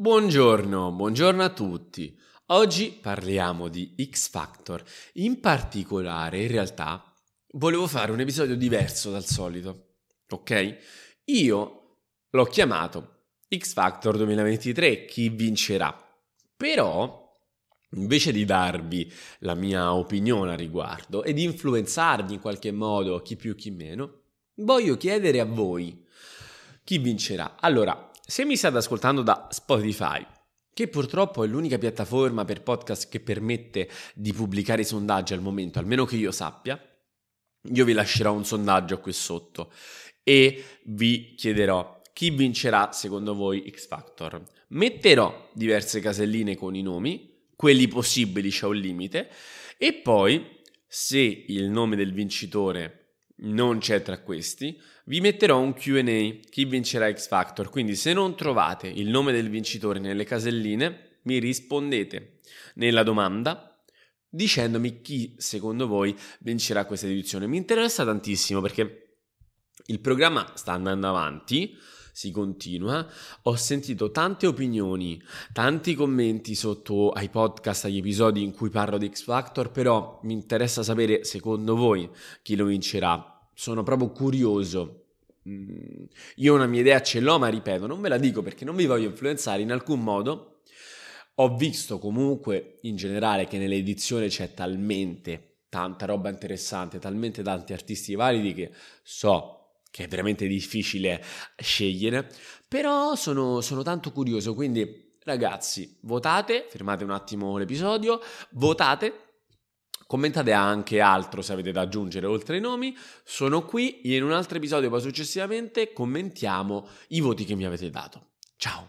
Buongiorno, buongiorno a tutti. Oggi parliamo di X Factor. In particolare, in realtà, volevo fare un episodio diverso dal solito, ok? Io l'ho chiamato X Factor 2023, chi vincerà? Però, invece di darvi la mia opinione a riguardo e di influenzarvi in qualche modo, chi più chi meno, voglio chiedere a voi chi vincerà. Allora, se mi state ascoltando da Spotify, che purtroppo è l'unica piattaforma per podcast che permette di pubblicare i sondaggi al momento, almeno che io sappia, io vi lascerò un sondaggio qui sotto e vi chiederò chi vincerà secondo voi X Factor. Metterò diverse caselline con i nomi, quelli possibili c'è un limite, e poi se il nome del vincitore non c'è tra questi, vi metterò un QA, chi vincerà X Factor, quindi se non trovate il nome del vincitore nelle caselline, mi rispondete nella domanda dicendomi chi secondo voi vincerà questa edizione. Mi interessa tantissimo perché il programma sta andando avanti, si continua. Ho sentito tante opinioni, tanti commenti sotto ai podcast, agli episodi in cui parlo di X Factor, però mi interessa sapere secondo voi chi lo vincerà sono proprio curioso. Mm, io una mia idea ce l'ho, ma ripeto, non ve la dico perché non vi voglio influenzare in alcun modo. Ho visto comunque in generale che nell'edizione c'è talmente tanta roba interessante, talmente tanti artisti validi che so che è veramente difficile scegliere, però sono, sono tanto curioso, quindi ragazzi, votate, fermate un attimo l'episodio, votate Commentate anche altro se avete da aggiungere oltre ai nomi. Sono qui in un altro episodio poi successivamente commentiamo i voti che mi avete dato.